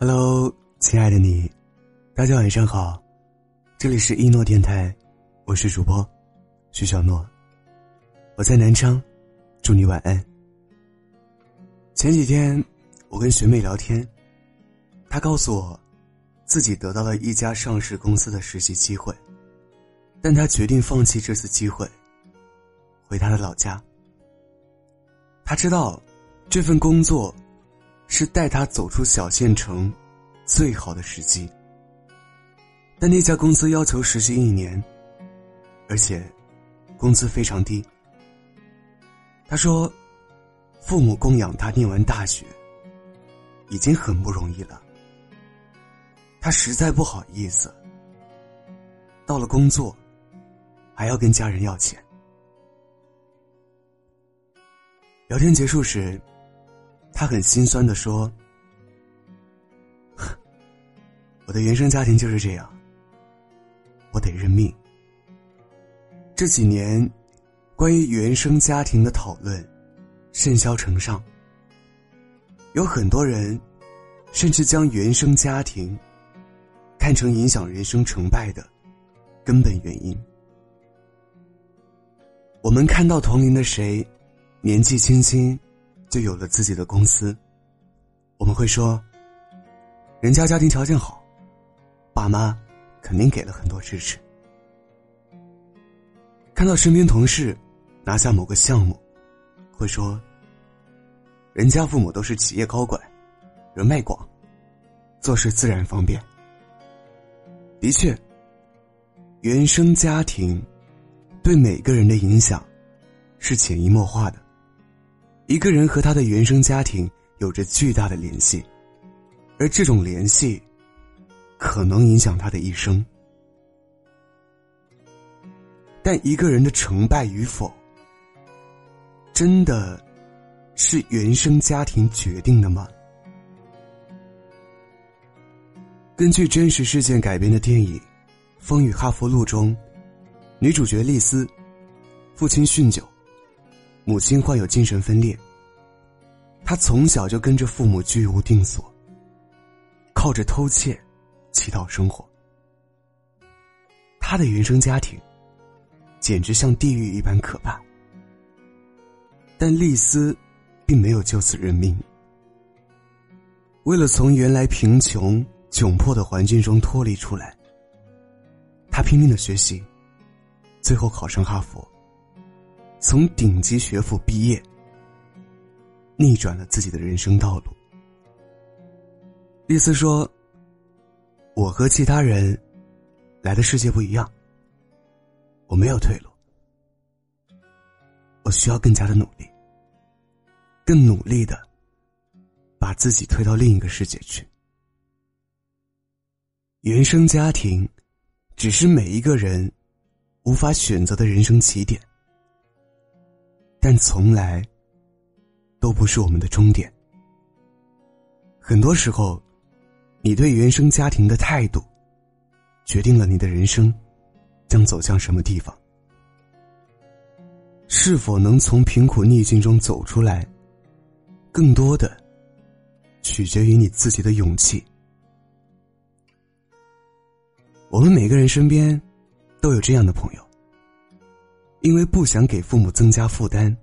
Hello，亲爱的你，大家晚上好，这里是一诺电台，我是主播徐小诺，我在南昌，祝你晚安。前几天我跟学妹聊天，她告诉我，自己得到了一家上市公司的实习机会，但他决定放弃这次机会，回他的老家。他知道，这份工作。是带他走出小县城，最好的时机。但那家公司要求实习一年，而且工资非常低。他说：“父母供养他念完大学，已经很不容易了。他实在不好意思，到了工作，还要跟家人要钱。”聊天结束时。他很心酸的说：“ 我的原生家庭就是这样，我得认命。”这几年，关于原生家庭的讨论甚嚣尘上，有很多人甚至将原生家庭看成影响人生成败的根本原因。我们看到同龄的谁，年纪轻轻。就有了自己的公司，我们会说，人家家庭条件好，爸妈肯定给了很多支持。看到身边同事拿下某个项目，会说，人家父母都是企业高管，人脉广，做事自然方便。的确，原生家庭对每个人的影响是潜移默化的。一个人和他的原生家庭有着巨大的联系，而这种联系可能影响他的一生。但一个人的成败与否，真的是原生家庭决定的吗？根据真实事件改编的电影《风雨哈佛路》中，女主角丽丝，父亲酗酒。母亲患有精神分裂，她从小就跟着父母居无定所，靠着偷窃乞讨生活。她的原生家庭简直像地狱一般可怕。但丽丝并没有就此认命。为了从原来贫穷窘迫的环境中脱离出来，他拼命的学习，最后考上哈佛。从顶级学府毕业，逆转了自己的人生道路。丽丝说：“我和其他人来的世界不一样，我没有退路，我需要更加的努力，更努力的把自己推到另一个世界去。原生家庭只是每一个人无法选择的人生起点。”但从来都不是我们的终点。很多时候，你对原生家庭的态度，决定了你的人生将走向什么地方。是否能从贫苦逆境中走出来，更多的取决于你自己的勇气。我们每个人身边都有这样的朋友。因为不想给父母增加负担，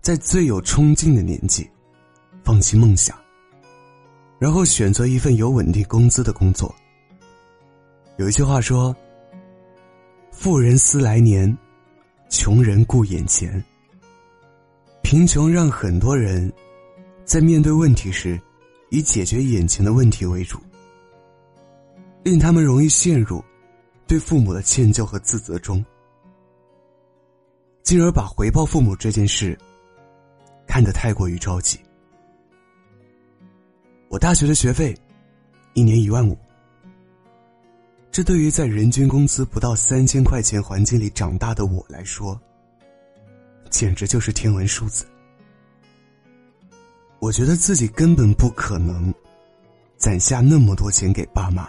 在最有冲劲的年纪，放弃梦想，然后选择一份有稳定工资的工作。有一句话说：“富人思来年，穷人顾眼前。”贫穷让很多人在面对问题时，以解决眼前的问题为主，令他们容易陷入对父母的歉疚和自责中。进而把回报父母这件事看得太过于着急。我大学的学费一年一万五，这对于在人均工资不到三千块钱环境里长大的我来说，简直就是天文数字。我觉得自己根本不可能攒下那么多钱给爸妈。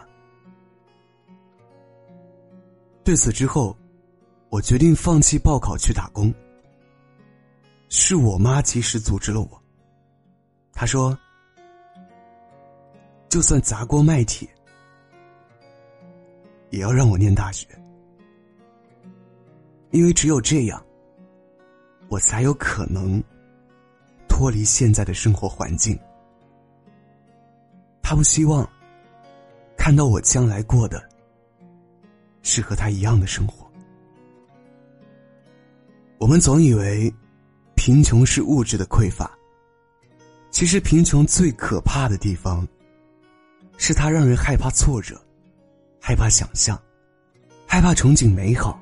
对此之后，我决定放弃报考去打工。是我妈及时阻止了我。她说：“就算砸锅卖铁，也要让我念大学，因为只有这样，我才有可能脱离现在的生活环境。”他不希望看到我将来过的是和他一样的生活。我们总以为。贫穷是物质的匮乏。其实，贫穷最可怕的地方，是它让人害怕挫折，害怕想象，害怕憧憬美好，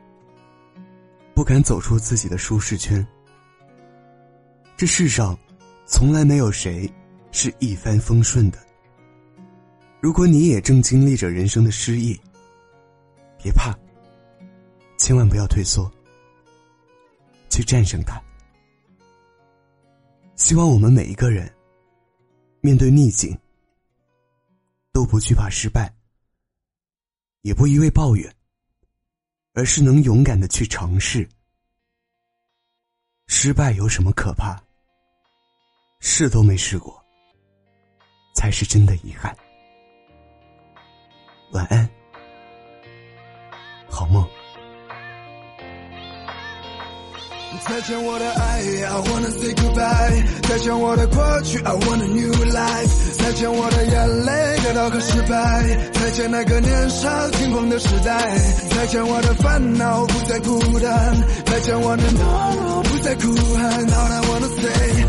不敢走出自己的舒适圈。这世上，从来没有谁是一帆风顺的。如果你也正经历着人生的失意，别怕，千万不要退缩，去战胜它。希望我们每一个人，面对逆境，都不惧怕失败，也不一味抱怨，而是能勇敢的去尝试。失败有什么可怕？试都没试过，才是真的遗憾。晚安，好梦。再见我的爱，I wanna say goodbye。再见我的过去，I want a new life。再见我的眼泪，得到和失败。再见那个年少轻狂的时代。再见我的烦恼，不再孤单。再见我的懦弱，不再哭喊。All I wanna say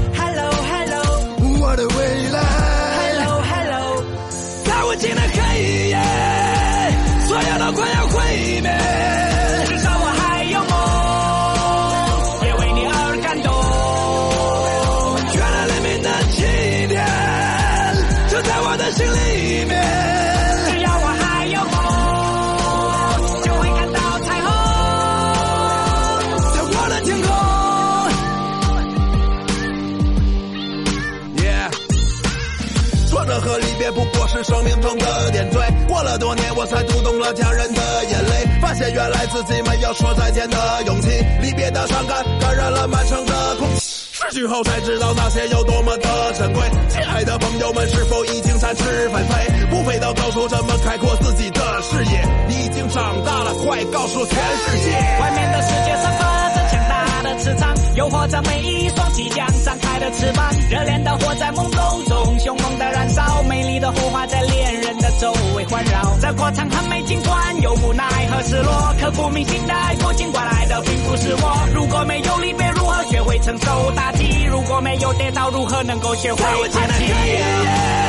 里面只要我还有梦就会看到彩虹在我的天空。说着和离别不过是生命中的点缀，过了多年我才读懂了家人的眼泪，发现原来自己没有说再见的勇气，离别的伤感感染了满城的空气，失去后才知道那些有多么的珍贵。亲爱的朋友们，是否已经展翅纷飞？不飞到高处怎么开阔自己的视野？你已经长大了，快告诉全世界，外面的世界散发磁场，诱惑着每一双即将张开的翅膀，热恋的火在懵懂中凶猛的燃烧。美丽的火花在恋人的周围环绕，这过程很美，尽管有无奈和失落，刻骨铭心的爱过，尽管来的并不是我。如果没有离别，如何学会承受打击？如果没有跌倒，如何能够学会爬起？